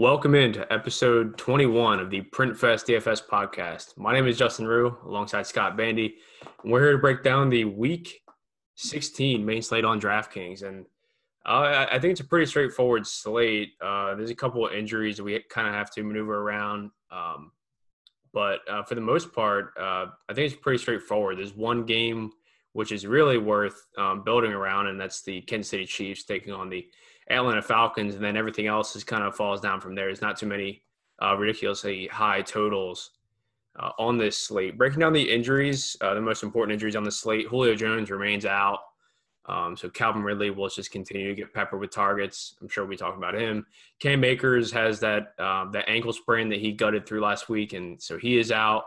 Welcome into episode 21 of the PrintFest DFS podcast. My name is Justin Rue alongside Scott Bandy. And we're here to break down the week 16 main slate on DraftKings. And uh, I think it's a pretty straightforward slate. Uh, there's a couple of injuries we kind of have to maneuver around. Um, but uh, for the most part, uh, I think it's pretty straightforward. There's one game which is really worth um, building around, and that's the Kansas City Chiefs taking on the Atlanta Falcons, and then everything else just kind of falls down from there. There's not too many uh, ridiculously high totals uh, on this slate. Breaking down the injuries, uh, the most important injuries on the slate: Julio Jones remains out, um, so Calvin Ridley will just continue to get peppered with targets. I'm sure we'll be talking about him. Cam Akers has that um, that ankle sprain that he gutted through last week, and so he is out.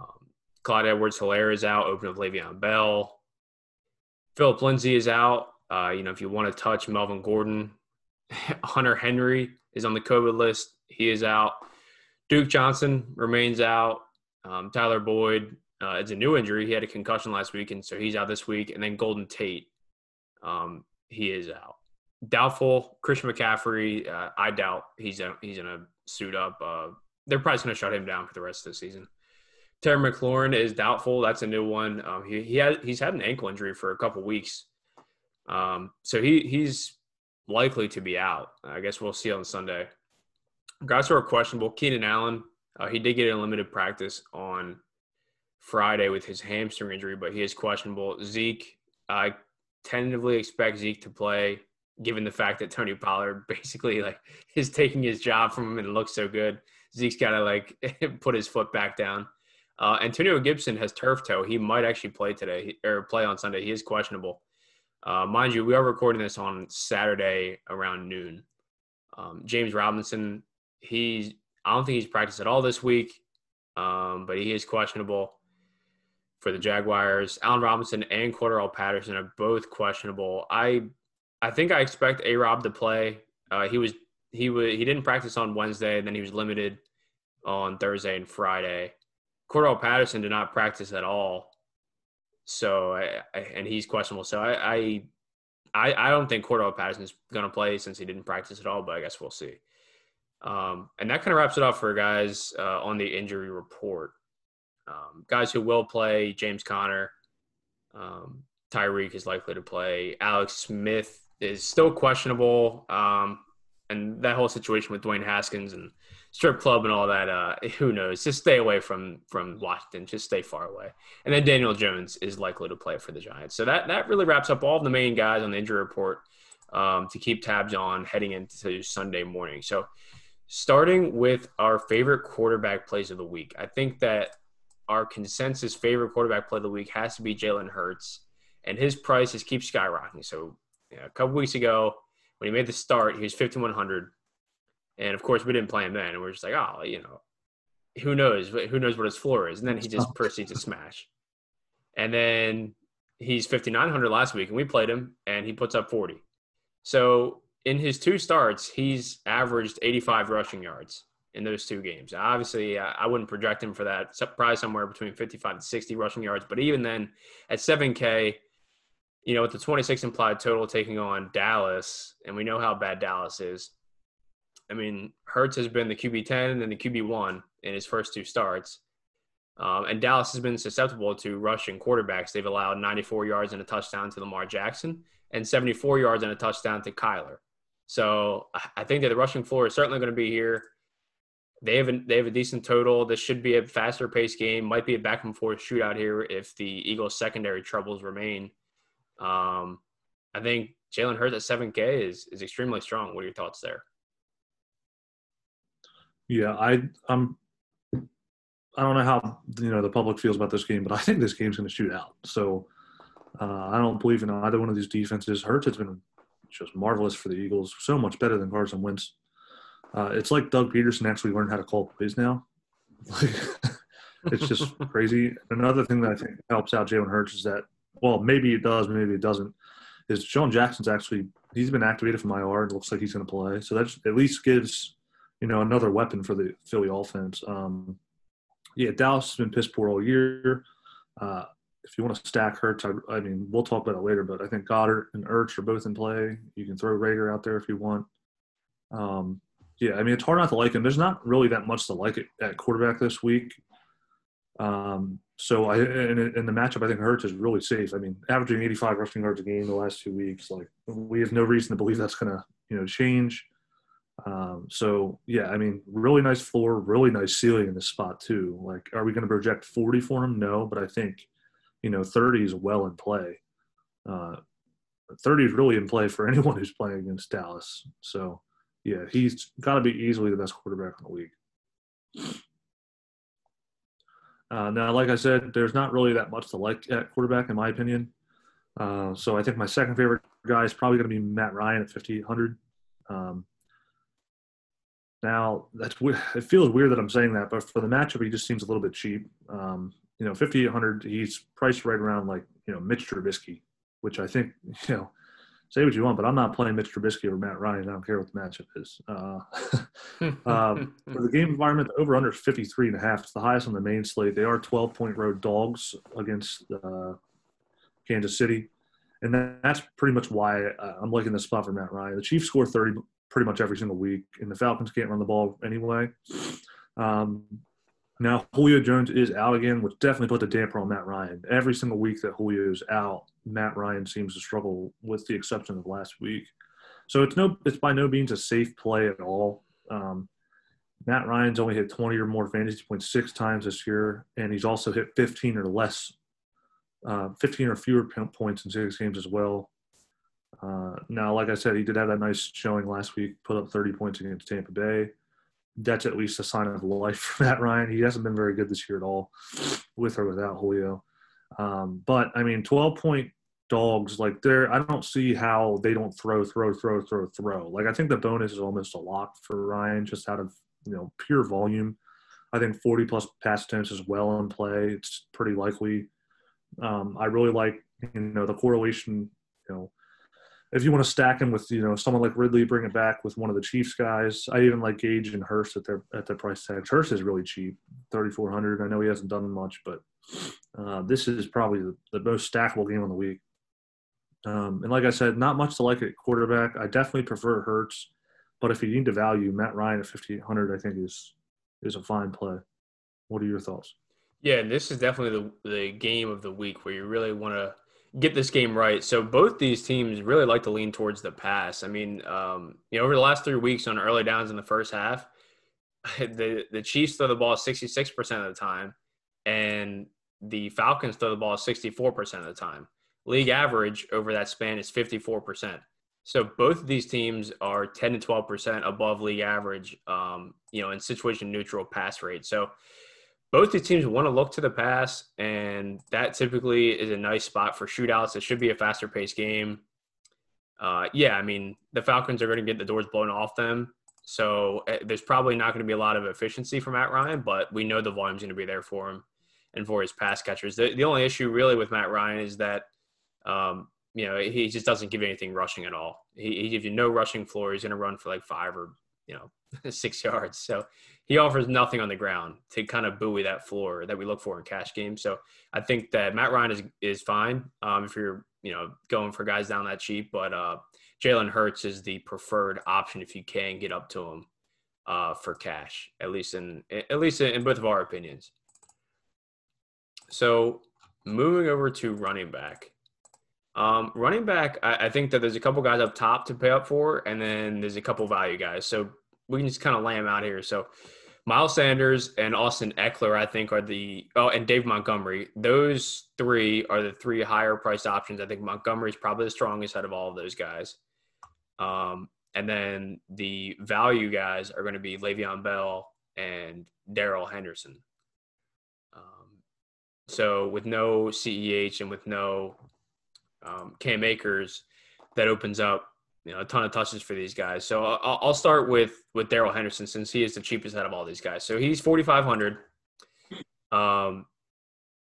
Um, Clyde Edwards-Helaire is out. Open of Le'Veon Bell. Phillip Lindsay is out. Uh, you know, if you want to touch Melvin Gordon, Hunter Henry is on the COVID list. He is out. Duke Johnson remains out. Um, Tyler Boyd, uh, it's a new injury. He had a concussion last week, and so he's out this week. And then Golden Tate, um, he is out. Doubtful. Christian McCaffrey, uh, I doubt he's a, he's gonna suit up. Uh, they're probably gonna shut him down for the rest of the season. Terry McLaurin is doubtful. That's a new one. Um, he he had he's had an ankle injury for a couple weeks. Um, so he he's likely to be out. I guess we'll see on Sunday. Guys who are questionable: Keenan Allen. Uh, he did get a limited practice on Friday with his hamstring injury, but he is questionable. Zeke, I tentatively expect Zeke to play, given the fact that Tony Pollard basically like is taking his job from him and looks so good. Zeke's got to like put his foot back down. Uh, Antonio Gibson has turf toe. He might actually play today or play on Sunday. He is questionable. Uh, mind you, we are recording this on Saturday around noon. Um, James Robinson, he's I don't think he's practiced at all this week, um, but he is questionable for the Jaguars. Allen Robinson and Cordarrelle Patterson are both questionable. I I think I expect A Rob to play. Uh, he was he was he didn't practice on Wednesday, and then he was limited on Thursday and Friday. Cordarrelle Patterson did not practice at all so, I, I, and he's questionable. So, I, I, I don't think Cordarrelle Patterson's going to play since he didn't practice at all. But I guess we'll see. Um, and that kind of wraps it up for guys uh, on the injury report. Um, guys who will play: James Conner, um, Tyreek is likely to play. Alex Smith is still questionable. Um, and that whole situation with Dwayne Haskins and strip club and all that. Uh, who knows? Just stay away from from Washington. Just stay far away. And then Daniel Jones is likely to play for the Giants. So that that really wraps up all of the main guys on the injury report um, to keep tabs on heading into Sunday morning. So starting with our favorite quarterback plays of the week, I think that our consensus favorite quarterback play of the week has to be Jalen Hurts, and his price just keeps skyrocketing. So yeah, a couple weeks ago when he made the start, he was 5100 and of course, we didn't play him then. And we're just like, oh, you know, who knows? Who knows what his floor is? And then he just oh. proceeds to smash. And then he's 5,900 last week, and we played him, and he puts up 40. So in his two starts, he's averaged 85 rushing yards in those two games. Obviously, I wouldn't project him for that. Probably somewhere between 55 and 60 rushing yards. But even then, at 7K, you know, with the 26 implied total taking on Dallas, and we know how bad Dallas is, I mean, Hurts has been the QB 10 and the QB 1 in his first two starts. Um, and Dallas has been susceptible to rushing quarterbacks. They've allowed 94 yards and a touchdown to Lamar Jackson and 74 yards and a touchdown to Kyler. So I think that the rushing floor is certainly going to be here. They have a, they have a decent total. This should be a faster paced game. Might be a back and forth shootout here if the Eagles' secondary troubles remain. Um, I think Jalen Hurts at 7K is is extremely strong. What are your thoughts there? Yeah, I I'm I don't know how you know the public feels about this game, but I think this game's going to shoot out. So uh, I don't believe in either one of these defenses. Hurts has been just marvelous for the Eagles, so much better than Carson Wentz. Uh, it's like Doug Pederson actually learned how to call plays now. it's just crazy. Another thing that I think helps out Jalen Hurts is that, well, maybe it does, maybe it doesn't. DeSean Jackson's actually he's been activated from IR. It looks like he's going to play, so that at least gives you know, another weapon for the Philly offense. Um, yeah, Dallas has been piss poor all year. Uh, if you want to stack Hurts, I, I, mean, we'll talk about it later, but I think Goedert and Ertz are both in play. You can throw Reagor out there if you want. Um, Yeah, I mean it's hard not to like him. There's not really that much to like at quarterback this week. Um, so I in, in the matchup, I think Hurts is really safe. I mean, averaging 85 rushing yards a game the last two weeks, like we have no reason to believe that's going to you know change. Um, so yeah, I mean, really nice floor, really nice ceiling in this spot too. Like, are we going to project 40 for him? No, but I think you know 30 is well in play. Uh, 30 is really in play for anyone who's playing against Dallas. So yeah, he's got to be easily the best quarterback in the league. Uh, now, like I said, there's not really that much to like at quarterback, in my opinion. Uh, so I think my second favorite guy is probably going to be Matt Ryan at 5,800. Um, now, that's it feels weird that I'm saying that, but for the matchup, he just seems a little bit cheap. Um, you know, 5,800, he's priced right around like, you know, Mitch Trubisky, which I think, you know, say what you want, but I'm not playing Mitch Trubisky over Matt Ryan. I don't care what the matchup is. Uh, um, for the game environment, the over under 53 and a half. It's the highest on the main slate. They are 12 point road dogs against uh, Kansas City. And that's pretty much why uh, I'm liking the spot for Matt Ryan. The Chiefs score 30 pretty much every single week, and the Falcons can't run the ball anyway. Um, now, Julio Jones is out again, which definitely put the damper on Matt Ryan. Every single week that Julio is out, Matt Ryan seems to struggle, with the exception of last week. So it's no, it's by no means a safe play at all. Um, Matt Ryan's only hit 20 or more fantasy points six times this year, and he's also hit 15 or less, uh, 15 or fewer points in six games as well. Uh, now, like I said, he did have that nice showing last week, put up 30 points against Tampa Bay that's at least a sign of life for Matt Ryan. He hasn't been very good this year at all, with or without Julio. Um, but I mean, 12 point dogs, like they're, I don't see how they don't throw, throw, throw, throw, throw. Like I think the bonus is almost a lock for Ryan, just out of you know pure volume. I think 40 plus pass attempts is well in play. It's pretty likely. Um, I really like you know the correlation. You know, if you want to stack him with you know someone like Ridley, bring it back with one of the Chiefs guys. I even like Gage and Hurst at their at their price tags. Hurst is really cheap, thirty four hundred. I know he hasn't done much, but uh, this is probably the, the, most stackable game on the week. Um, and like I said, not much to like at quarterback. I definitely prefer Hurts, but if you need to value Matt Ryan at fifty eight hundred, I think is is a fine play. What are your thoughts? Yeah, and this is definitely the the game of the week where you really want to get this game right. So both these teams really like to lean towards the pass. I mean, um, you know, over the last three weeks on early downs in the first half, the the Chiefs throw the ball 66% of the time, and the Falcons throw the ball 64% of the time. League average over that span is 54%. So both of these teams are 10 to 12% above league average, um, you know, in situation neutral pass rate. So both these teams want to look to the pass, and that typically is a nice spot for shootouts. It should be a faster paced game. Uh, yeah, I mean, the Falcons are going to get the doors blown off them. So uh, there's probably not going to be a lot of efficiency for Matt Ryan, but we know the volume's going to be there for him and for his pass catchers. The, the only issue really with Matt Ryan is that, um, you know, he just doesn't give anything rushing at all. He, he gives you no rushing floor. He's going to run for like five or, you know, six yards. So he offers nothing on the ground to kind of buoy that floor that we look for in cash games. So I think that Matt Ryan is is fine um, if you're you know going for guys down that cheap, but uh, Jalen Hurts is the preferred option if you can get up to him uh, for cash, at least in at least in both of our opinions. So moving over to running back. Um, running back, I, I, think that there's a couple guys up top to pay up for, and then there's a couple value guys. So we can just kind of lay them out here. So Miles Sanders and Austin Ekeler, I think, are the oh, and Dave Montgomery. Those three are the three higher priced options. I think Montgomery is probably the strongest out of all of those guys. Um, and then the value guys are going to be Le'Veon Bell and Darrell Henderson. Um, so with no CEH and with no um, Cam Akers, that opens up you know a ton of touches for these guys. So I'll, I'll start with with Darrell Henderson since he is the cheapest out of all these guys. So he's forty five hundred. Um,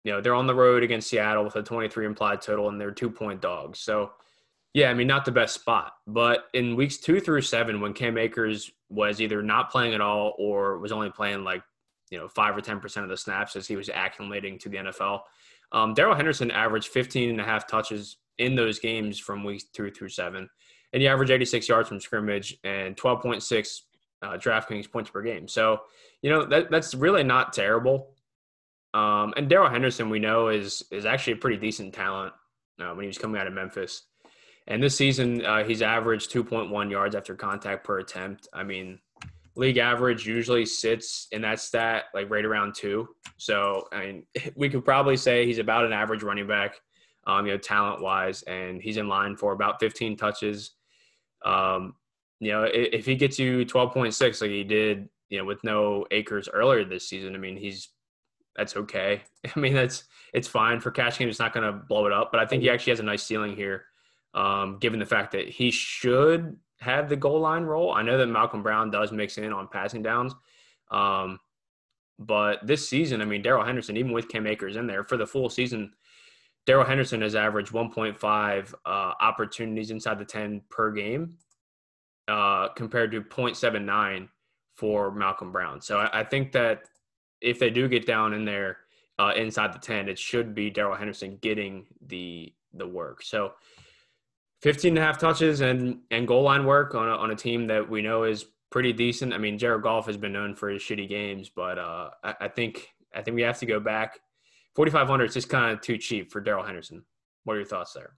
you know they're on the road against Seattle with a twenty three implied total, and they're two point dogs. So yeah, I mean not the best spot, but in weeks two through seven, when Cam Akers was either not playing at all or was only playing like you know five or ten percent of the snaps as he was acclimating to the NFL. Um, Darrell Henderson averaged 15 and a half touches in those games from weeks two through seven and he averaged 86 yards from scrimmage and 12.6 uh, DraftKings points per game. So, you know, that, that's really not terrible. Um, and Darrell Henderson, we know, is is actually a pretty decent talent uh, when he was coming out of Memphis. And this season, uh, he's averaged 2.1 yards after contact per attempt. I mean, league average usually sits in that stat like right around two. So, I mean, we could probably say he's about an average running back, um, you know, talent wise, and he's in line for about 15 touches. Um, you know, if, he gets you 12.6 like he did, you know, with no Akers earlier this season, I mean, he's that's okay. I mean, that's it's fine for cash game. It's not going to blow it up, but I think he actually has a nice ceiling here, um, given the fact that he should have the goal line role. I know that Malcolm Brown does mix in on passing downs, um, but this season, I mean, Darrell Henderson, even with Cam Akers in there for the full season, Darrell Henderson has averaged 1.5 uh, opportunities inside the 10 per game, uh, compared to 0.79 for Malcolm Brown. So I, I think that if they do get down in there uh, inside the 10, it should be Darrell Henderson getting the the work. So 15 and a half touches and and goal line work on a, on a team that we know is pretty decent. I mean, Jared Goff has been known for his shitty games, but uh, I, I, think I think we have to go back. 4,500 is just kind of too cheap for Darrell Henderson. What are your thoughts there?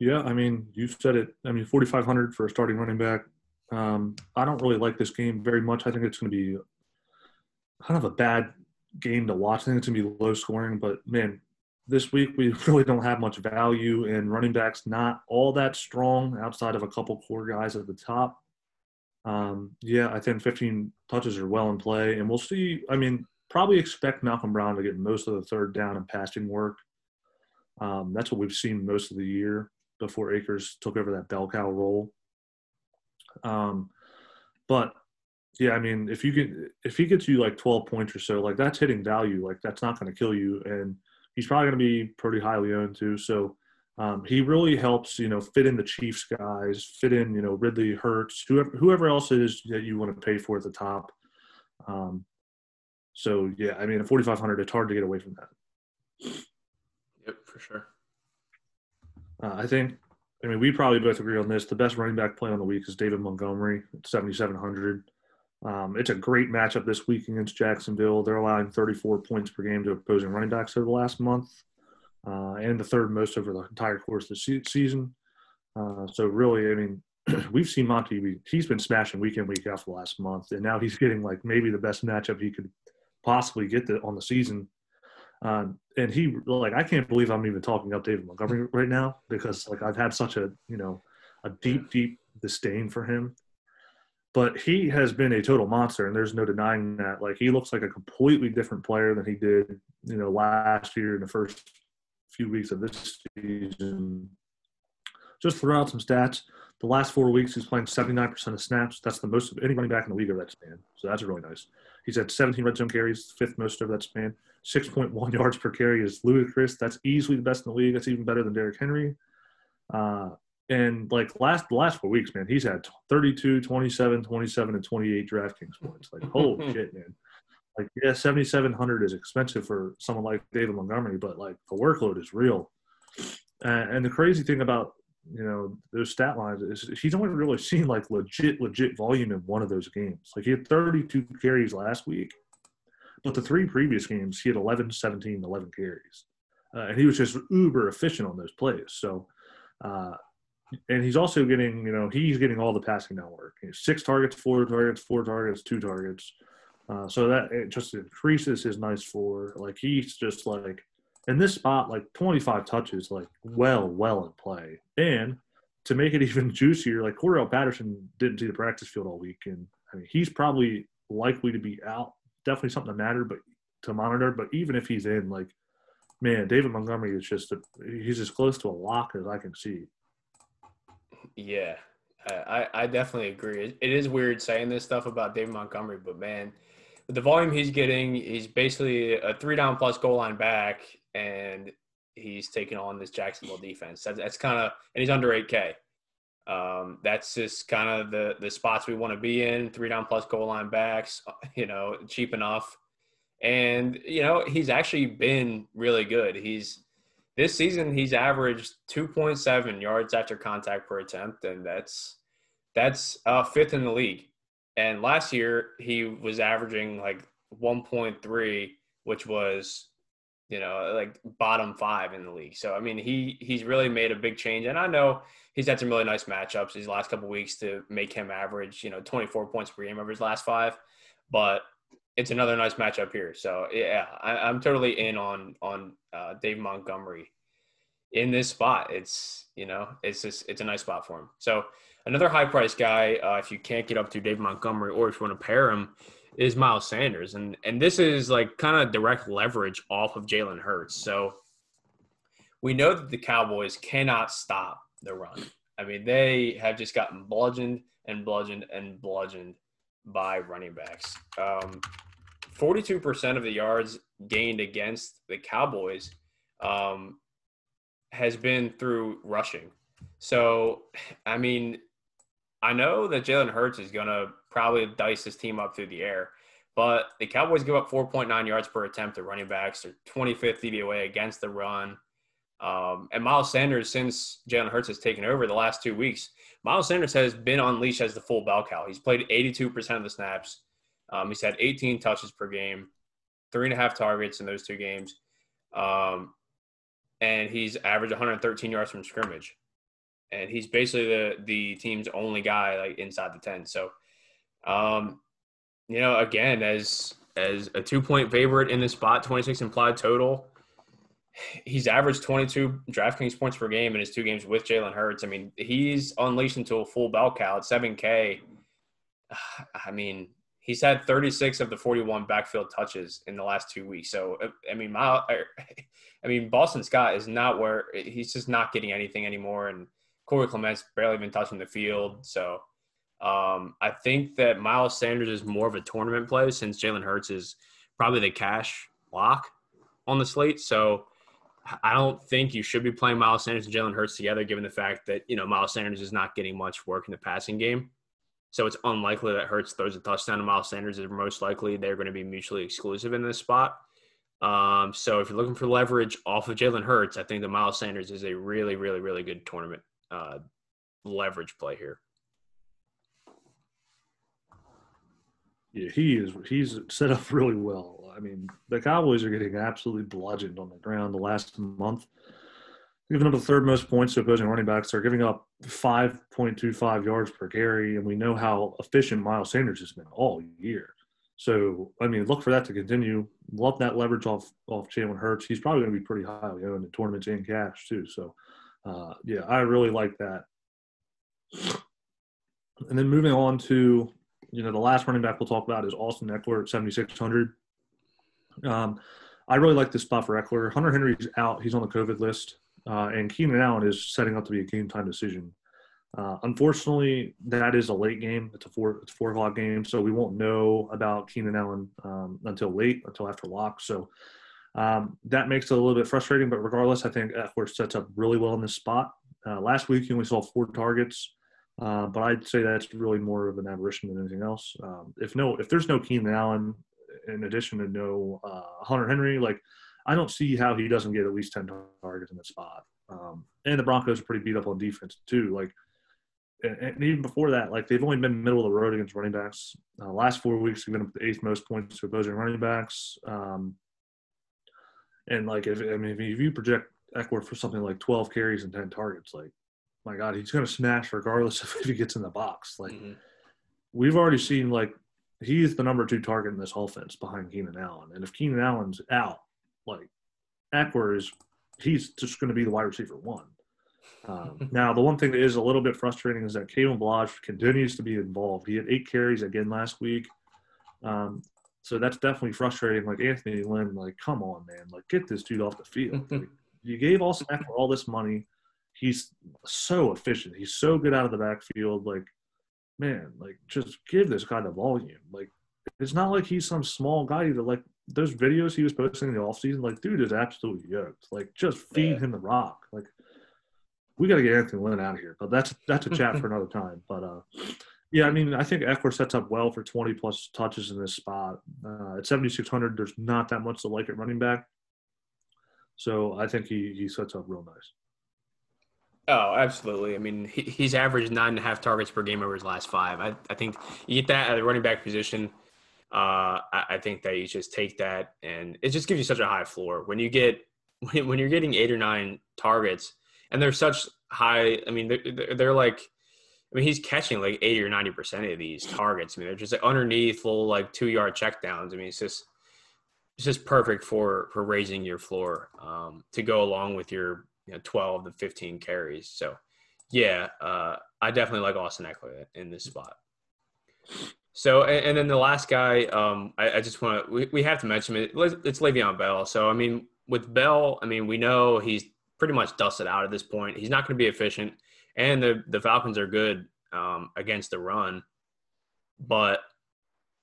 Yeah, I mean, you said it. I mean, 4,500 for a starting running back um, I don't really like this game very much. I think it's going to be kind of a bad game to watch. I think it's going to be low scoring, but man, this week we really don't have much value, and running backs not all that strong outside of a couple core guys at the top. Um, yeah, I think 15 touches are well in play, and we'll see. I mean, probably expect Malcolm Brown to get most of the third down and passing work. Um, that's what we've seen most of the year before Akers took over that bell cow role. Um, but yeah, I mean, if you get if he gets you like 12 points or so, like that's hitting value. Like that's not going to kill you, and he's probably going to be pretty highly owned too. So um, he really helps, you know, fit in the Chiefs guys, fit in, you know, Ridley, Hurts, whoever whoever else is that you want to pay for at the top. Um, so yeah, I mean, at 4,500, it's hard to get away from that. Yep, for sure. Uh, I think I mean, we probably both agree on this. The best running back play on the week is David Montgomery at 7,700. Um, it's a great matchup this week against Jacksonville. They're allowing 34 points per game to opposing running backs over the last month, uh, and the third most over the entire course of the season. Uh, so really, I mean, we've seen Monty. He's been smashing week in week out for the last month, and now he's getting like maybe the best matchup he could possibly get the, on the season um, and he like I can't believe I'm even talking up David Montgomery right now because like I've had such a you know a deep deep disdain for him. But he has been a total monster, and there's no denying that. Like he looks like a completely different player than he did, you know, last year in the first few weeks of this season. Just throw out some stats. The last four weeks, he's playing 79% of snaps. That's the most of any running back in the league over that span. So that's really nice. He's had 17 red zone carries, fifth most over that span. 6.1 yards per carry is ludicrous. That's easily the best in the league. That's even better than Derrick Henry. Uh, and like last the last four weeks, man, he's had 32, 27, 27, and 28 DraftKings points. Like, holy shit, man. Like, yeah, 7,700 is expensive for someone like David Montgomery, but like the workload is real. and the crazy thing about you know those stat lines is he's only really seen like legit legit volume in one of those games. Like he had 32 carries last week, but the three previous games, he had 11, 17, 11 carries. Uh, and he was just uber efficient on those plays. So, uh, and he's also getting, you know, he's getting all the passing down work. Six targets, four targets, four targets, two targets. Uh, so that it just increases his nice floor. Like he's just like in this spot, like 25 touches, like well, well in play. And to make it even juicier, like Cordarrelle Patterson didn't see the practice field all week, and I mean he's probably likely to be out definitely something to matter, but to monitor. But even if he's in, like, man, David Montgomery is just a, he's as close to a lock as I can see. Yeah, I, I definitely agree. It is weird saying this stuff about David Montgomery, but man, the volume he's getting, he's basically a three down plus goal line back, and he's taking on this Jacksonville defense. That's, that's kind of, and he's under 8K. Um, that's just kind of the the spots we want to be in. Three down plus goal line backs, you know, cheap enough. And you know, he's actually been really good. He's this season he's averaged 2.7 yards after contact per attempt, and that's that's uh, fifth in the league. And last year he was averaging like 1.3, which was you know like bottom five in the league. So I mean he he's really made a big change, and I know he's had some really nice matchups these last couple weeks to make him average you know 24 points per game over his last five, but it's another nice matchup here. So yeah, I, am totally in on on uh, Dave Montgomery in this spot. It's you know it's just it's a nice spot for him. So another high price guy, uh, if you can't get up to Dave Montgomery or if you want to pair him, is Miles Sanders, and and this is like kind of direct leverage off of Jalen Hurts. So we know that the Cowboys cannot stop the run. I mean, they have just gotten bludgeoned and bludgeoned and bludgeoned by running backs. Um, 42% of the yards gained against the Cowboys um, has been through rushing. So, I mean, I know that Jalen Hurts is going to probably dice his team up through the air, but the Cowboys give up 4.9 yards per attempt to running backs. They're 25th DVOA against the run. Um, and Miles Sanders, since Jalen Hurts has taken over the last two weeks, Miles Sanders has been unleashed as the full bell cow. He's played 82% of the snaps. Um, he's had 18 touches per game, three and a half targets in those two games. Um, and he's averaged 113 yards from scrimmage. And he's basically the the team's only guy like inside the 10. So, um, you know, again, as as a two point favorite in this spot, 26 implied total he's averaged 22 DraftKings points per game in his two games with Jalen Hurts. I mean, he's unleashed into a full bell cow at 7K. I mean, he's had 36 of the 41 backfield touches in the last two weeks. So, I mean, my, I mean, Boston Scott is not where he's just not getting anything anymore. And Corey Clement's barely been touching the field. So, um, I think that Miles Sanders is more of a tournament play since Jalen Hurts is probably the cash lock on the slate. So, I don't think you should be playing Miles Sanders and Jalen Hurts together, given the fact that you know Miles Sanders is not getting much work in the passing game. So it's unlikely that Hurts throws a touchdown to Miles Sanders. Is most likely they're going to be mutually exclusive in this spot. Um, so if you're looking for leverage off of Jalen Hurts, I think that Miles Sanders is a really, really, really good tournament uh, leverage play here. Yeah, he is. He's set up really well. I mean, the Cowboys are getting absolutely bludgeoned on the ground the last month. Giving up the third most points to opposing running backs. They're giving up 5.25 yards per carry, and we know how efficient Miles Sanders has been all year. So, I mean, look for that to continue. Love that leverage off off Jalen Hurts. He's probably going to be pretty highly owned in tournaments and cash too. So, uh, yeah, I really like that. And then moving on to, you know, the last running back we'll talk about is Austin Ekeler at 7,600. Um, I really like this spot for Ekeler. Hunter Henry's out; he's on the COVID list, uh, and Keenan Allen is setting up to be a game time decision. Uh, unfortunately, that is a late game. It's a four it's a four o'clock game, so we won't know about Keenan Allen um, until late, until after lock. So um, that makes it a little bit frustrating. But regardless, I think Ekeler sets up really well in this spot. Uh, last week, we saw four targets, uh, but I'd say that's really more of an aberration than anything else. Um, if no, if there's no Keenan Allen, in addition to no uh, Hunter Henry, like I don't see how he doesn't get at least ten targets in the spot. Um, and the Broncos are pretty beat up on defense too. Like, and, and, even before that, like they've only been middle of the road against running backs. Uh, last four weeks, they've been up the eighth most points to opposing running backs. Um, and like, if I mean, if you project Ekeler for something like twelve carries and ten targets, like, my God, he's going to smash regardless of if he gets in the box. Like, mm-hmm. we've already seen like he's the number two target in this offense behind Keenan Allen. And if Keenan Allen's out, like Ekeler is, he's just going to be the wide receiver one. Um, now, the one thing that is a little bit frustrating is that Kalen Ballage continues to be involved. He had eight carries again last week. Um, so that's definitely frustrating. Like Anthony Lynn, like, come on, man, like get this dude off the field. like, you gave Austin Ekeler all this money. He's so efficient. He's so good out of the backfield. Like man, like just give this guy the volume. Like it's not like he's some small guy either. Like those videos he was posting in the offseason, like dude is absolutely yoked. Like just feed yeah. him the rock. Like we got to get Anthony Lynn out of here. But that's that's a chat for another time. But uh, yeah, I mean, I think Ekeler sets up well for 20 plus touches in this spot. Uh, at 7,600, there's not that much to like at running back. So I think he he sets up real nice. Oh, absolutely. I mean, he, he's averaged nine and a half targets per game over his last five. I, I think you get that at the running back position. Uh, I, I, think that you just take that, and it just gives you such a high floor when you get when, when you're getting eight or nine targets, and they're such high. I mean, they're, they're like, I mean, he's catching like eighty or ninety percent of these targets. I mean, they're just like underneath little like two yard checkdowns. I mean, it's just it's just perfect for for raising your floor um, to go along with your you know 12 to 15 carries. So yeah, uh, I definitely like Austin Ekeler in this spot. So and, and then the last guy, um, I, I, just want to we, we have to mention it. It's Le'Veon Bell. So I mean, with Bell, I mean we know he's pretty much dusted out at this point. He's not going to be efficient, and the the Falcons are good um, against the run, but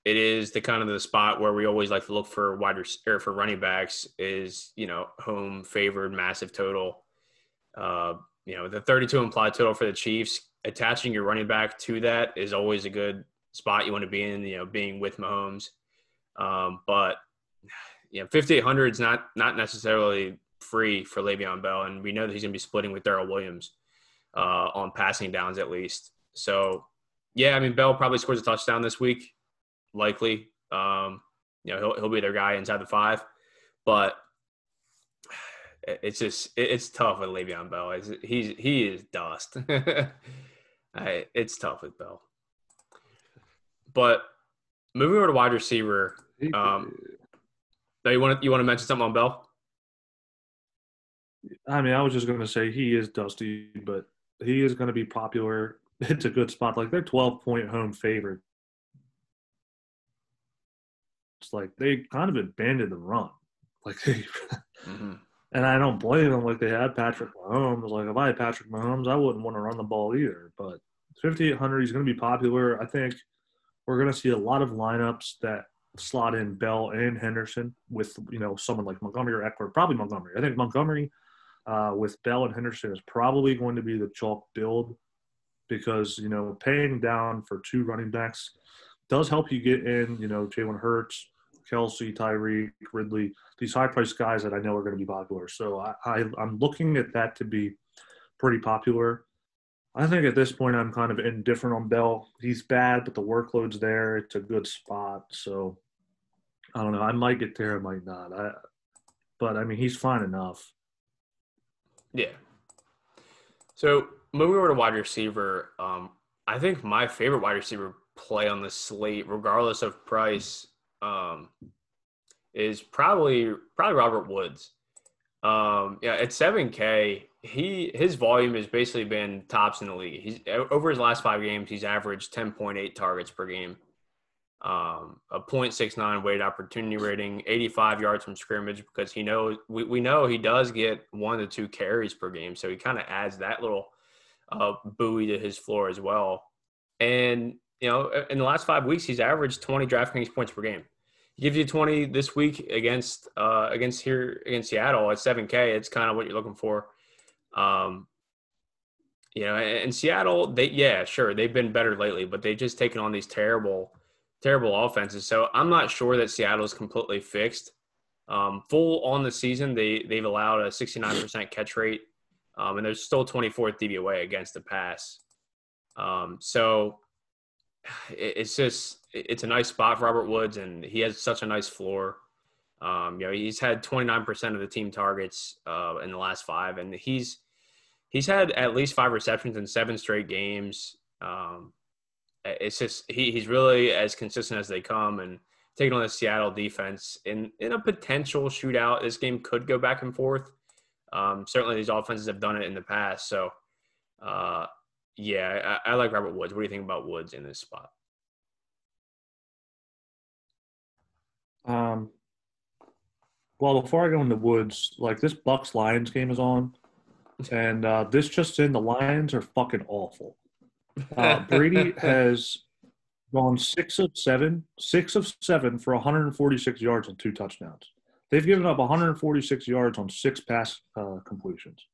it is the kind of the spot where we always like to look for wider or for running backs is you know home favored massive total uh, you know, the 32 implied total for the Chiefs, attaching your running back to that is always a good spot you want to be in, you know, being with Mahomes. Um, but, you know, 5,800 is not, not necessarily free for Le'Veon Bell. And we know that he's going to be splitting with Darrel Williams uh, on passing downs at least. So, yeah, I mean, Bell probably scores a touchdown this week, likely. Um, you know, he'll, he'll be their guy inside the five. But it's just it's tough with Le'Veon Bell. he's he is dust. it's tough with Bell. But moving over to wide receiver, um, you want to you want to mention something on Bell? I mean, I was just going to say he is dusty, but he is going to be popular. It's a good spot. Like they're twelve point home favorite. It's like they kind of abandoned the run. Like they. mm-hmm and I don't blame them. Like they had Patrick Mahomes. Like if I had Patrick Mahomes, I wouldn't want to run the ball either. But 5800, he's going to be popular. I think we're going to see a lot of lineups that slot in Bell and Henderson with you know someone like Montgomery or Ekeler. Probably Montgomery. I think Montgomery uh, with Bell and Henderson is probably going to be the chalk build because you know paying down for two running backs does help you get in. You know Jalen Hurts, Kelce, Tyreek, Ridley, these high priced guys that I know are going to be popular. So I, I, I'm looking at that to be pretty popular. I think at this point I'm kind of indifferent on Bell. He's bad, but the workload's there. It's a good spot. So I don't know. I might get there, I might not. I, but I mean, he's fine enough. Yeah. So moving over to wide receiver, um, I think my favorite wide receiver play on the slate, regardless of price, um, is probably probably Robert Woods. Um, yeah, at seven K, he his volume has basically been tops in the league. He's over his last five games, he's averaged ten point eight targets per game, um, a 0.69 weighted opportunity rating, eighty five yards from scrimmage because he knows we, we know he does get one to two carries per game, so he kind of adds that little uh, buoy to his floor as well. And you know, in the last five weeks, he's averaged twenty DraftKings points per game gives you 20 this week against uh, against here against Seattle at 7K. It's kind of what you're looking for. Um, you know, and Seattle, they yeah, sure, they've been better lately, but they've just taken on these terrible, terrible offenses. So I'm not sure that Seattle is completely fixed. Um, full on the season, they they've allowed a 69% catch rate, um, and they're still 24th DVOA against the pass. Um, so it's just it's a nice spot for Robert Woods, and he has such a nice floor. Um, you know, he's had 29% of the team targets uh, in the last five, and he's he's had at least five receptions in seven straight games. Um, it's just he, he's really as consistent as they come, and taking on the Seattle defense in in a potential shootout. This game could go back and forth. Um, certainly, these offenses have done it in the past, so. Uh, yeah, I, I like Robert Woods. What do you think about Woods in this spot? Um, well, before I go in the Woods, like this Bucs Lions game is on, and uh, this just in, the Lions are fucking awful. Uh, Brady has gone six of seven, six of seven for 146 yards and two touchdowns. They've given up 146 yards on six pass uh, completions.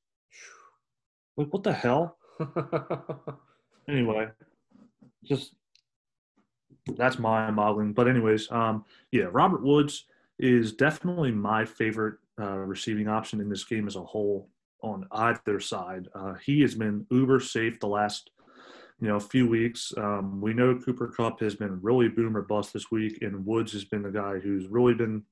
Like what the hell? anyway, just that's mind boggling. But anyways, um, yeah, Robert Woods is definitely my favorite uh, receiving option in this game as a whole on either side. Uh, he has been uber safe the last you know few weeks. Um, we know Cooper Kupp has been really boom or bust this week, and Woods has been the guy who's really been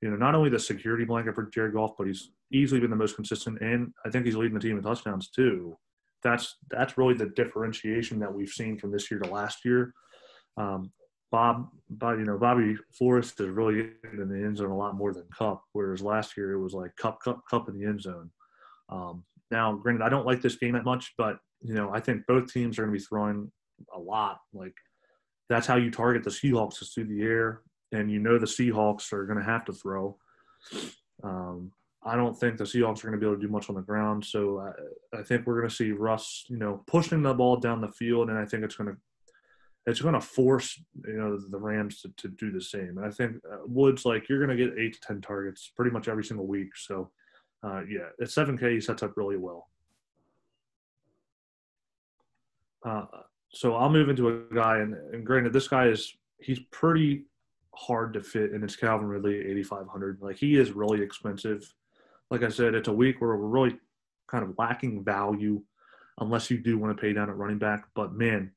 you know not only the security blanket for Jared Goff, but he's easily been the most consistent, and I think he's leading the team in touchdowns too. That's that's really the differentiation that we've seen from this year to last year. Um, Bob, Bob, you know, Bobby Forrest is really in the end zone a lot more than Kupp, whereas last year it was like Kupp, Cup, Kupp in the end zone. Um, now, granted, I don't like this game that much, but you know, I think both teams are going to be throwing a lot. Like that's how you target the Seahawks is through the air, and you know the Seahawks are going to have to throw. Um, I don't think the Seahawks are going to be able to do much on the ground, so I, I think we're going to see Russ, you know, pushing the ball down the field, and I think it's going to it's going to force you know the Rams to, to do the same. And I think uh, Woods like you're going to get eight to ten targets pretty much every single week. So uh, yeah, at seven K he sets up really well. Uh, so I'll move into a guy, and, and granted, this guy is he's pretty hard to fit, and it's Calvin Ridley, eighty five hundred. Like he is really expensive. Like I said, it's a week where we're really kind of lacking value, unless you do want to pay down at running back. But man,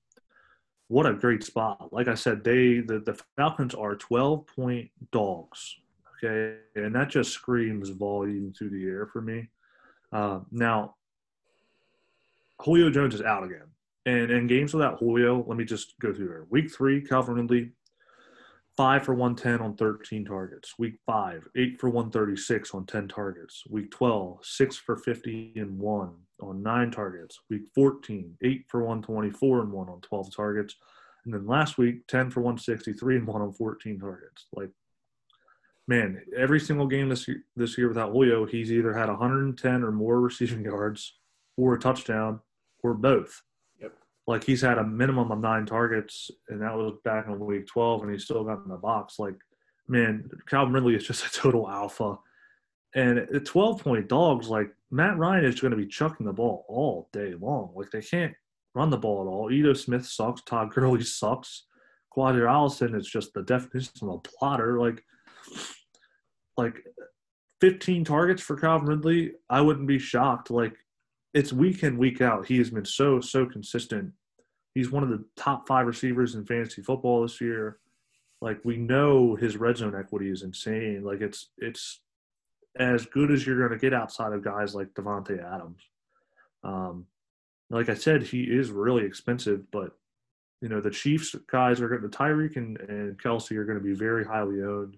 what a great spot. Like I said, they the, the Falcons are 12 point dogs. Okay. And that just screams volume through the air for me. Uh, now, Julio Jones is out again. And in games without Julio, let me just go through here. Week three, Calvin Ridley, five for 110 on 13 targets. Week five, eight for 136 on 10 targets. Week 12, six for 50 and one on nine targets. Week 14, eight for 124 and one on 12 targets. And then last week, 10 for 163 and one on 14 targets. Like, man, every single game this year, this year without Julio, he's either had 110 or more receiving yards or a touchdown or both. Yep. Like he's had a minimum of nine targets, and that was back in week 12, and he's still got in the box. Like, man, Calvin Ridley is just a total alpha. And at 12 point dogs, like Matt Ryan is going to be chucking the ball all day long. Like they can't run the ball at all. Ito Smith sucks. Todd Gurley sucks. Qadree Ollison is just the definition of a plotter. Like, like 15 targets for Calvin Ridley, I wouldn't be shocked. Like, it's week in, week out. He has been so, so consistent. He's one of the top five receivers in fantasy football this year. Like, we know his red zone equity is insane. Like, it's, it's, as good as you're going to get outside of guys like Davante Adams. Um, like I said, he is really expensive, but you know the Chiefs guys are going to Tyreek and, and Kelce are going to be very highly owned.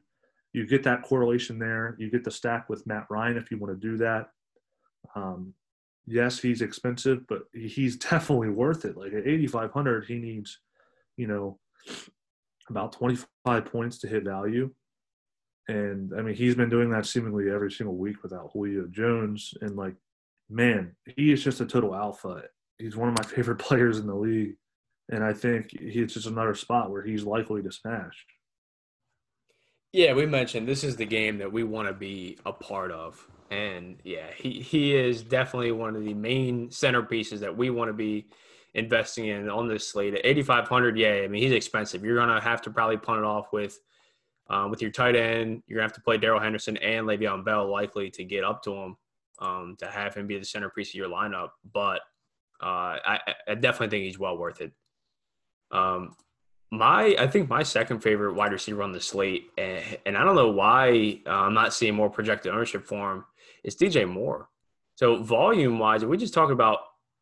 You get that correlation there. You get the stack with Matt Ryan if you want to do that. Um, yes, he's expensive, but he's definitely worth it. Like at 8,500, he needs, you know, about 25 points to hit value. And I mean, he's been doing that seemingly every single week without Julio Jones. And like, man, he is just a total alpha. He's one of my favorite players in the league. And I think he's just another spot where he's likely to smash. Yeah, we mentioned this is the game that we want to be a part of. And yeah, he, he is definitely one of the main centerpieces that we want to be investing in on this slate. At 8,500, yeah, I mean, he's expensive. You're going to have to probably punt it off with – um, with your tight end, you're gonna have to play Darrell Henderson and Le'Veon Bell likely to get up to him um, to have him be the centerpiece of your lineup. But uh, I, I, definitely think he's well worth it. Um, my I think my second favorite wide receiver on the slate, and, and I don't know why uh, I'm not seeing more projected ownership for him, is DJ Moore. So volume wise, we just talk about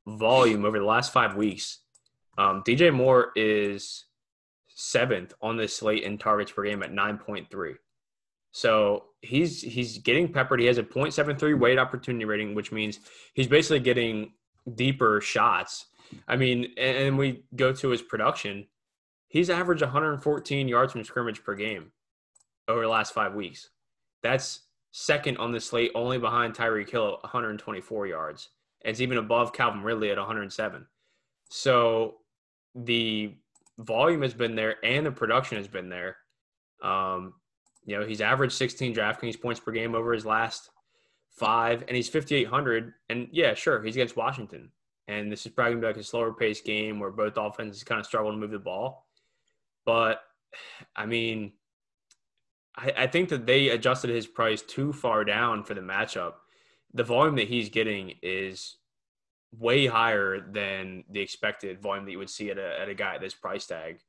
volume over the last five weeks, um, DJ Moore is seventh on this slate in targets per game at 9.3. So he's he's getting peppered. He has a 0.73 weight opportunity rating, which means he's basically getting deeper shots. I mean, and we go to his production. He's averaged 114 yards from scrimmage per game over the last five weeks. That's second on the slate, only behind Tyreek Hill at 124 yards. It's even above Calvin Ridley at 107. So the volume has been there and the production has been there. Um, you know, he's averaged 16 DraftKings points per game over his last five, and he's 5,800. And yeah, sure, he's against Washington. And this is probably going to be like a slower paced game where both offenses kind of struggle to move the ball. But, I mean, I, I think that they adjusted his price too far down for the matchup. The volume that he's getting is way higher than the expected volume that you would see at a, at a guy at this price tag.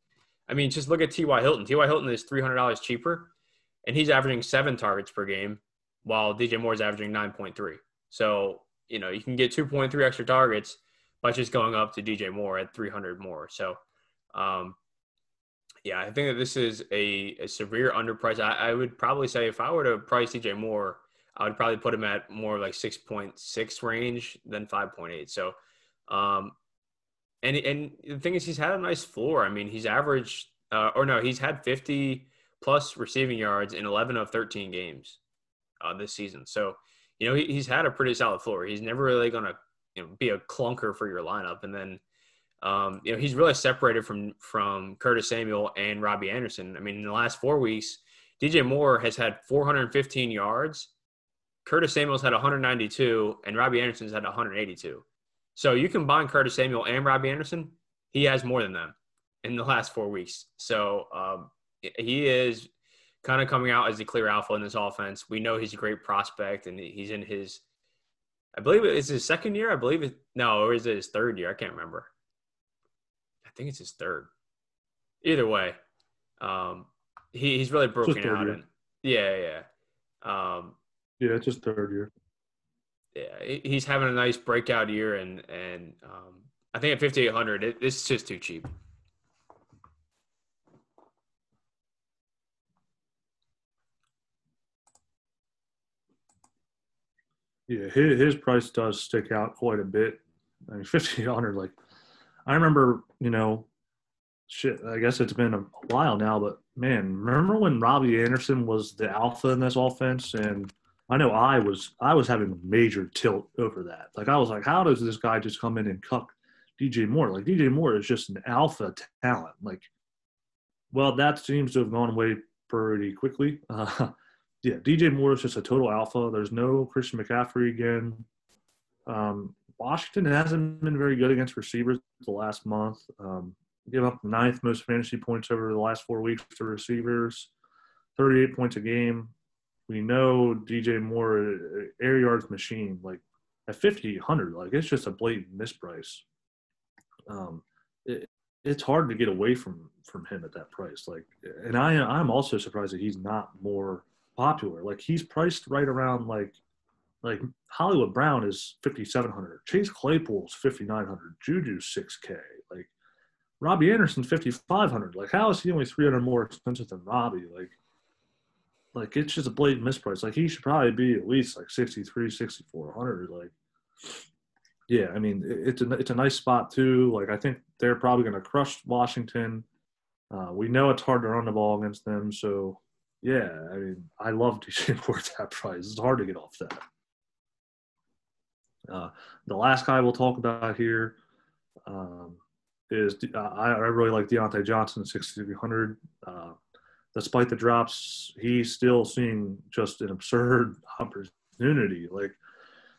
I mean, just look at T.Y. Hilton. T.Y. Hilton is $300 cheaper, and he's averaging seven targets per game, while DJ Moore is averaging 9.3. So, you know, you can get 2.3 extra targets by just going up to DJ Moore at 300 more. So, um, yeah, I think that this is a, a severe underprice. I, I, would probably say if I were to price DJ Moore, I would probably put him at more like 6.6 range than 5.8. So, um, and and the thing is, he's had a nice floor. I mean, he's averaged, uh, or no, he's had 50 plus receiving yards in 11 of 13 games uh, this season. So, you know, he, he's had a pretty solid floor. He's never really going to you know, be a clunker for your lineup. And then, um, you know, he's really separated from from Curtis Samuel and Robbie Anderson. I mean, in the last four weeks, DJ Moore has had 415 yards. Curtis Samuel's had 192, and Robbie Anderson's had 182. So you combine Curtis Samuel and Robbie Anderson, he has more than them in the last four weeks. So um, he is kind of coming out as the clear alpha in this offense. We know he's a great prospect, and he's in his, I believe it's his second year. I believe it. No, or is it his third year? I can't remember. I think it's his third. Either way, um, he, he's really broken out. And yeah, yeah. Um, yeah, it's his third year yeah, he's having a nice breakout year, and and um, I think at 5800, it, it's just too cheap. Yeah, his, his price does stick out quite a bit. I mean, 5800, like, I remember, you know, shit, I guess it's been a while now, but man, remember when Robbie Anderson was the alpha in this offense and – I know I was I was having a major tilt over that. Like I was like, how does this guy just come in and cuck DJ Moore? Like DJ Moore is just an alpha talent. Like, well, that seems to have gone away pretty quickly. Uh, yeah, DJ Moore is just a total alpha. There's no Christian McCaffrey again. Um, Washington hasn't been very good against receivers the last month. Um, give up ninth most fantasy points over the last four weeks to receivers, 38 points a game we know DJ Moore air yards machine like at 5000 like it's just a blatant misprice. Um it, it's hard to get away from from him at that price like and i i'm also surprised that he's not more popular. Like he's priced right around like like hollywood brown is 5700 chase claypool's 5900 juju 6k like robbie Anderson 5500 like how is he only 300 more expensive than robbie? Like like it's just a blatant misprice. Like he should probably be at least like 63, 6400. Like, yeah, I mean it's a it's a nice spot too. Like I think they're probably going to crush Washington. Uh, we know it's hard to run the ball against them, so yeah, I mean I love DJ Moore at that price. It's hard to get off that. Uh, the last guy we'll talk about here um, is uh, I, I, really like Diontae Johnson, 6,300. Uh, despite the drops, he's still seeing just an absurd opportunity. Like,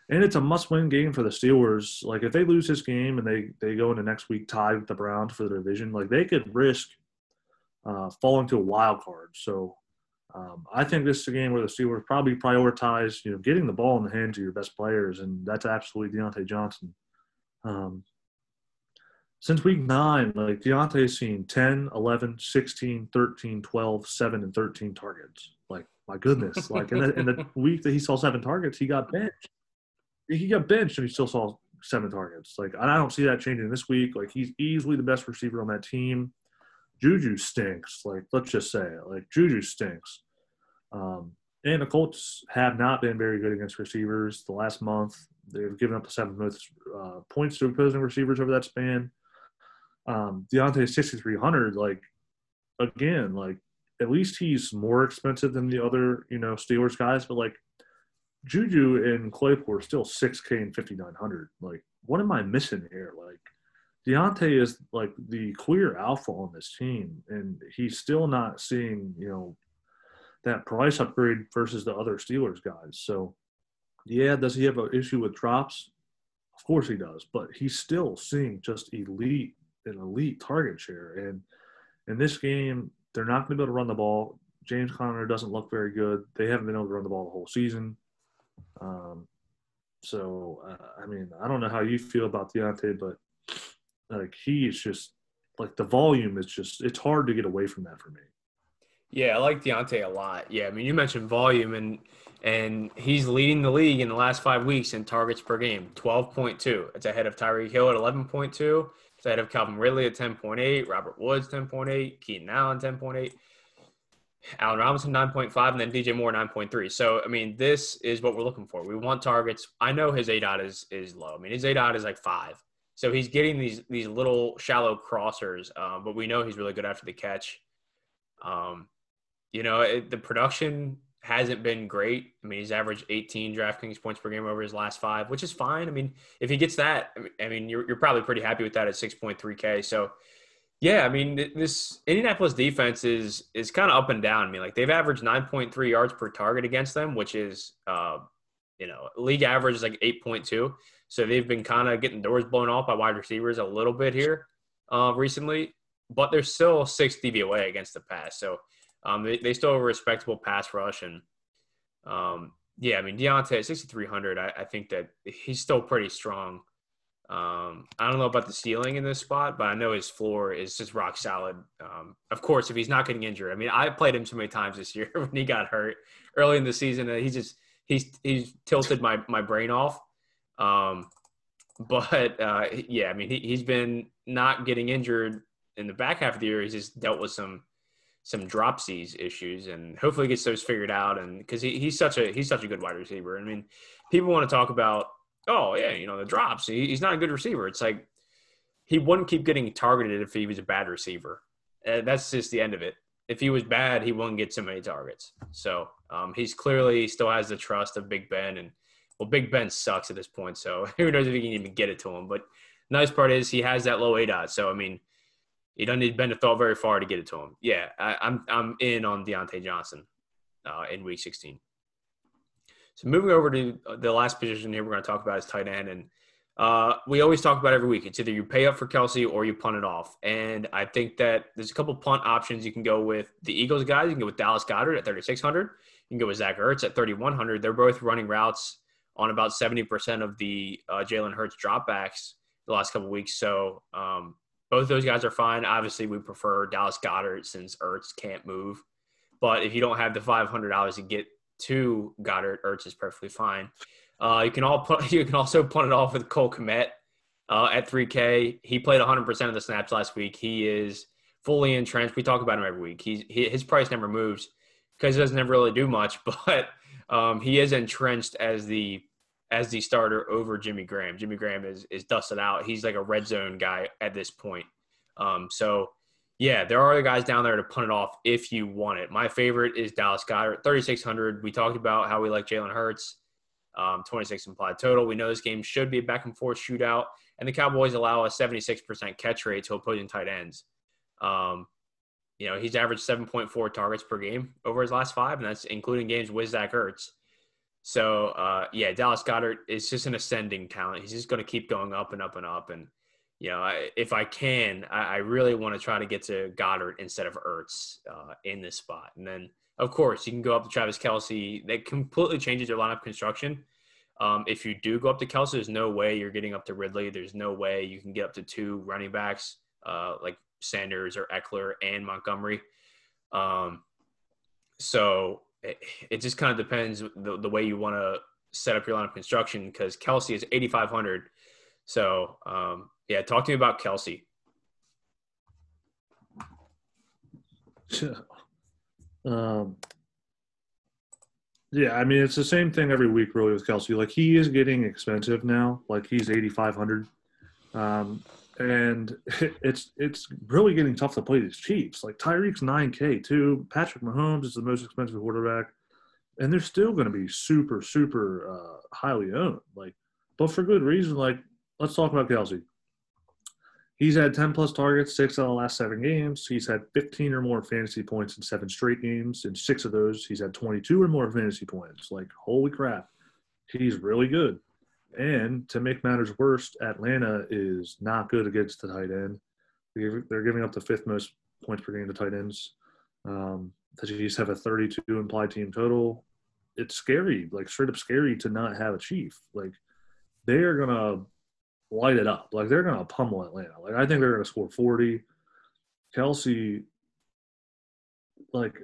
and it's a must-win game for the Steelers. Like, if they lose this game and they they go into next week tied with the Browns for the division, like they could risk uh, falling to a wild card. So, um, I think this is a game where the Steelers probably prioritize, you know, getting the ball in the hands of your best players, and that's absolutely Diontae Johnson. Um, since week nine, like Diontae's seen 10, 11, 16, 13, 12, 7, and 13 targets. Like, my goodness. Like, in the, in the week that he saw seven targets, he got benched. He got benched and he still saw seven targets. Like, I don't see that changing this week. Like, he's easily the best receiver on that team. Juju stinks. Like, let's just say it. Like, Juju stinks. Um, and the Colts have not been very good against receivers the last month. They've given up the seventh most uh, points to opposing receivers over that span um, Diontae 6,300, like, again, like, at least he's more expensive than the other, you know, Steelers guys, but like, Juju and Claypool are still 6K and 5,900. Like, what am I missing here? Like, Diontae is like the clear alpha on this team, and he's still not seeing, you know, that price upgrade versus the other Steelers guys. So, yeah, does he have an issue with drops? Of course he does, but he's still seeing just elite an elite target share. And in this game, they're not going to be able to run the ball. James Conner doesn't look very good. They haven't been able to run the ball the whole season. Um, so uh, I mean, I don't know how you feel about Diontae, but like he is just like the volume is just it's hard to get away from that for me. Yeah, I like Diontae a lot. Yeah, I mean, you mentioned volume, and and he's leading the league in the last five weeks in targets per game, twelve point two. It's ahead of Tyreek Hill at eleven point two. It's ahead of Calvin Ridley at ten point eight, Robert Woods ten point eight, Keenan Allen ten point eight. Allen Robinson 9.5 and then DJ Moore 9.3. So I mean, this is what we're looking for. We want targets. I know his A dot is is low. I mean, his A dot is like five. So he's getting these these little shallow crossers, um, but we know he's really good after the catch. Um, you know, it, the production hasn't been great. I mean, he's averaged 18 DraftKings points per game over his last five, which is fine. I mean, if he gets that, I mean, you're, you're probably pretty happy with that at 6.3K. So yeah, I mean, this Indianapolis defense is is kind of up and down. I mean, like they've averaged 9.3 yards per target against them, which is, uh, you know, league average is like 8.2. So they've been kind of getting doors blown off by wide receivers a little bit here uh, recently, but they're still six DVOA against the pass. So um, they, they still have a respectable pass rush. And um, yeah, I mean, Diontae at 6,300, I, I think that he's still pretty strong. Um, I don't know about the ceiling in this spot, but I know his floor is just rock solid. Um, of course, if he's not getting injured, I mean, I played him so many times this year when he got hurt early in the season. He just he's he's tilted my my brain off. Um, but uh, yeah, I mean, he, he's been not getting injured in the back half of the year. He's just dealt with some some dropsies issues, and hopefully gets those figured out. And because he, he's such a he's such a good wide receiver. I mean, people want to talk about oh yeah, you know the drops. He, he's not a good receiver. It's like he wouldn't keep getting targeted if he was a bad receiver. Uh, that's just the end of it. If he was bad, he wouldn't get so many targets. So um, he's clearly still has the trust of Big Ben, and well, Big Ben sucks at this point. So who knows if he can even get it to him? But nice part is he has that low A dot. So I mean, he doesn't need to throw very far to get it to him. Yeah, I, I'm, I'm in on Diontae Johnson uh, in Week 16. So moving over to the last position here, we're going to talk about is tight end, and uh, we always talk about every week. It's either you pay up for Kelce or you punt it off, and I think that there's a couple punt options. You can go with the Eagles guys. You can go with Dallas Goedert at 3,600. You can go with Zach Ertz at 3,100. They're both running routes on about 70% of the uh, Jalen Hurts dropbacks the last couple weeks. So um, both those guys are fine. Obviously, we prefer Dallas Goedert since Ertz can't move. But if you don't have the $500 to get to Goedert, Ertz is perfectly fine. Uh, you can all put, you can also punt it off with Cole Kmet uh, at 3K. He played 100% of the snaps last week. He is fully entrenched. We talk about him every week. He's, he, his price never moves because he doesn't ever really do much, but um, he is entrenched as the as the starter over Jimmy Graham. Jimmy Graham is is dusted out. He's like a red zone guy at this point. Um, so yeah, there are guys down there to punt it off if you want it. My favorite is Dallas Goedert, 3,600. We talked about how we like Jalen Hurts, um, 26 implied total. We know this game should be a back and forth shootout, and the Cowboys allow a 76% catch rate to opposing tight ends. Um, you know, he's averaged 7.4 targets per game over his last five, and that's including games with Zach Ertz. So, uh, yeah, Dallas Goedert is just an ascending talent. He's just going to keep going up and up and up. And you know, I, if I can, I, I, really want to try to get to Goedert instead of Ertz uh, in this spot. And then, of course, you can go up to Travis Kelce. That completely changes your lineup construction. Um, if you do go up to Kelce, there's no way you're getting up to Ridley. There's no way you can get up to two running backs uh, like Sanders or Ekeler and Montgomery. Um, so it, just kind of depends the, the way you want to set up your lineup construction because Kelce is 8,500. So um, yeah, talk to me about Kelce. um, yeah, I mean it's the same thing every week, really, with Kelce. Like he is getting expensive now. Like he's eighty five hundred, um, and it's it's really getting tough to play these Chiefs. Like Tyreek's nine K too. Patrick Mahomes is the most expensive quarterback, and they're still going to be super super uh, highly owned. Like, but for good reason. Like, let's talk about Kelce. He's had 10 plus targets, six out of the last seven games. He's had 15 or more fantasy points in seven straight games. In six of those, he's had 22 or more fantasy points. Like, holy crap. He's really good. And to make matters worse, Atlanta is not good against the tight end. They're giving up the fifth most points per game to tight ends. Um, the Chiefs have a 32 implied team total. It's scary, like straight up scary to not have a Chief. Like they are gonna light it up. Like they're gonna pummel Atlanta. Like I think they're gonna score 40. Kelce, like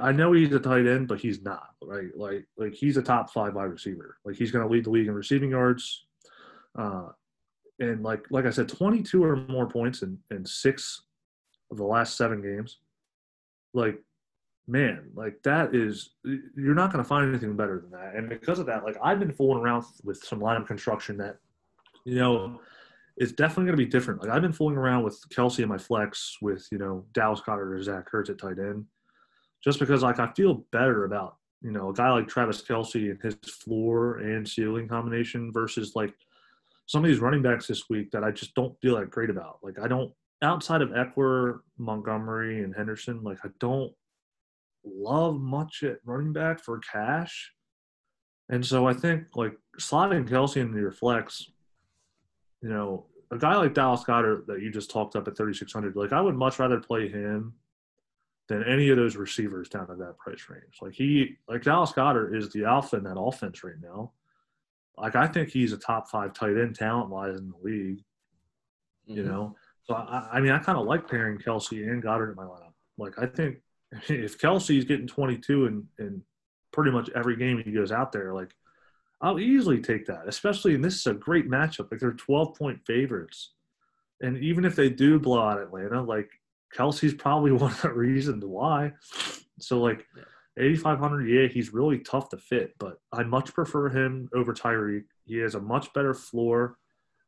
I know he's a tight end, but he's not right. Like like he's a top five wide receiver. Like he's going to lead the league in receiving yards, uh, and like like I said, 22 or more points in in six of the last seven games. Like man, like that is you're not going to find anything better than that. And because of that, like I've been fooling around with some lineup construction that you know it's definitely going to be different. Like I've been fooling around with Kelce in my flex with you know Dallas Goedert or Zach Ertz at tight end just because like I feel better about you know a guy like Travis Kelce and his floor and ceiling combination versus like some of these running backs this week that I just don't feel that great about. Like I don't outside of Ekeler, Montgomery, and Henderson, like I don't love much at running back for cash. And so I think like slotting Kelce into your flex, you know, a guy like Dallas Goedert that you just talked up at 3,600, like I would much rather play him than any of those receivers down at that price range. Like he, like Dallas Goedert is the alpha in that offense right now. Like I think he's a top five tight end talent wise in the league. Mm-hmm. You know, so I, I mean, I kind of like pairing Kelce and Goedert in my lineup. Like I think if Kelce's getting 22 in, in pretty much every game he goes out there, like I'll easily take that. Especially, and this is a great matchup. Like they're 12 point favorites, and even if they do blow out Atlanta, like Kelce's probably one of the reasons why. So like 8,500, yeah, he's really tough to fit, but I much prefer him over Tyreek. He has a much better floor,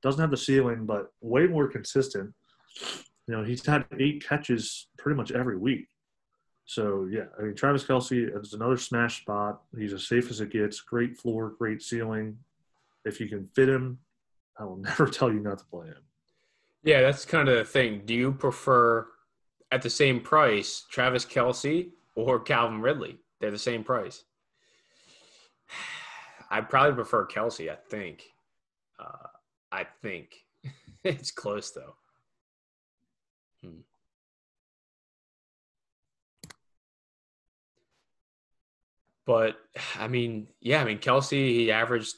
doesn't have the ceiling, but way more consistent. You know, he's had eight catches pretty much every week. So yeah, I mean Travis Kelce is another smash spot. He's as safe as it gets. Great floor, great ceiling. If you can fit him, I will never tell you not to play him. Yeah, that's kind of the thing. Do you prefer at the same price, Travis Kelce or Calvin Ridley. They're the same price. I probably prefer Kelce. I think. Uh, I think it's close though. Hmm. But I mean, yeah, I mean Kelce. He averaged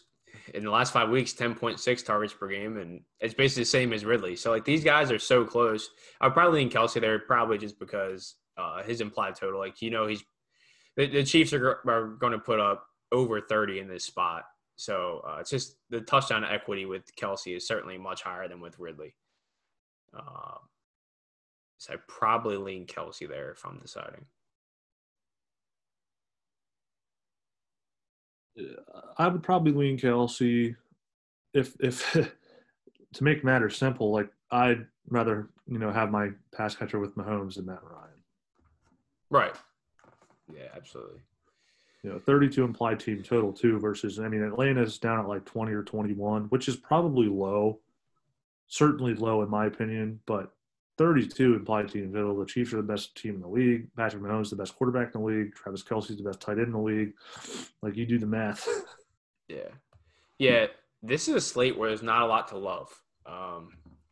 in the last five weeks, 10.6 targets per game, and it's basically the same as Ridley. So like these guys are so close. I'd probably lean Kelce there, probably just because uh, his implied total, like you know, he's the, the Chiefs are, are going to put up over 30 in this spot. So uh, it's just the touchdown equity with Kelce is certainly much higher than with Ridley. Uh, so I probably lean Kelce there if I'm deciding. I would probably lean Kelce. If if to make matters simple, like I'd rather you know have my pass catcher with Mahomes than Matt Ryan. Right. Yeah, absolutely. You know, 32 implied team total too versus I mean Atlanta's down at like 20 or 21, which is probably low. Certainly low in my opinion, but 32 implied team total. The Chiefs are the best team in the league. Patrick Mahomes is the best quarterback in the league. Travis Kelce's the best tight end in the league. Like you do the math. yeah, yeah. This is a slate where there's not a lot to love. Um,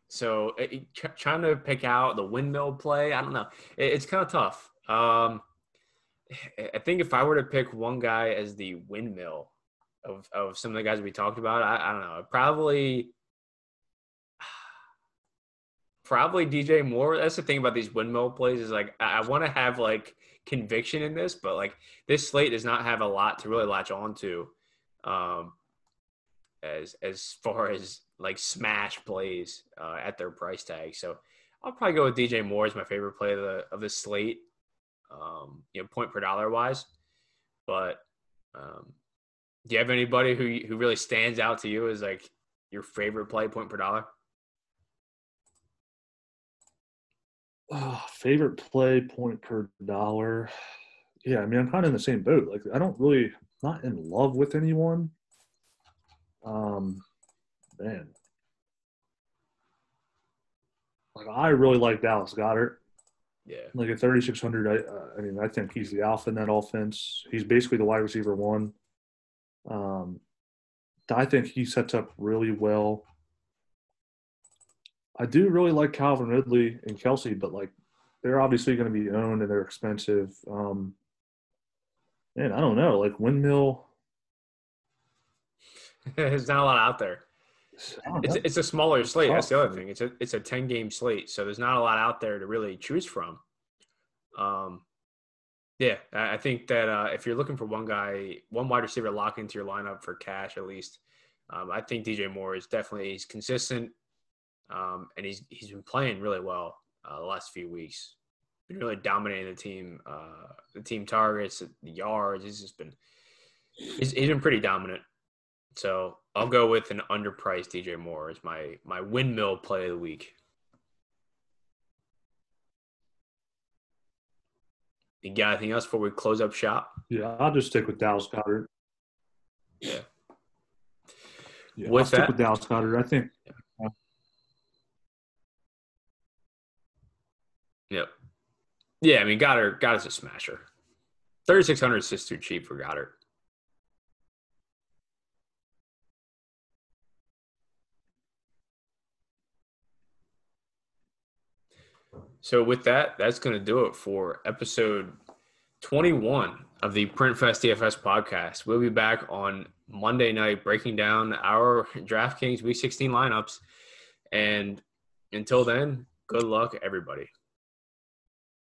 so it, trying to pick out the windmill play, I don't know. It, it's kind of tough. Um, I think if I were to pick one guy as the windmill of, of some of the guys we talked about, I, I don't know. Probably probably DJ Moore. That's the thing about these windmill plays is like I, want to have like conviction in this, but like this slate does not have a lot to really latch on to, um, as as far as like smash plays uh, at their price tag. So I'll probably go with DJ Moore as my favorite play of the of the slate, um, you know, point per dollar wise. But um, do you have anybody who who really stands out to you as like your favorite play point per dollar? Oh, favorite play point per dollar. Yeah, I mean, I'm kind of in the same boat. Like, I don't really not in love with anyone. Um, man, like I really like Dallas Goedert. Yeah, like at 3600, I, uh, I mean, I think he's the alpha in that offense. He's basically the wide receiver one. Um, I think he sets up really well I do really like Calvin Ridley and Kelce, but like they're obviously going to be owned and they're expensive. Um, man, I don't know. Like windmill, There's not a lot out there. It's it's a smaller slate. That's the other thing. It's a it's a ten game slate, so there's not a lot out there to really choose from. Um, yeah, I I think that uh, if you're looking for one guy, one wide receiver to lock into your lineup for cash at least, um, I think DJ Moore is definitely he's consistent, um, and he's he's been playing really well uh, the last few weeks. Been really dominating the team, uh, the team targets, the yards. He's just been he's, he's been pretty dominant. So I'll go with an underpriced DJ Moore as my my windmill play of the week. You got anything else before we close up shop? Yeah, I'll just stick with Dallas Goedert. Yeah. Yeah, With I'll stick with Dallas Goedert. I think Yep. Yeah, I mean Goedert Goedert's a smasher. Thirty six hundred is just too cheap for Goedert. So with that, that's going to do it for episode 21 of the PrintFest DFS podcast. We'll be back on Monday night breaking down our DraftKings Week 16 lineups. And until then, good luck, everybody.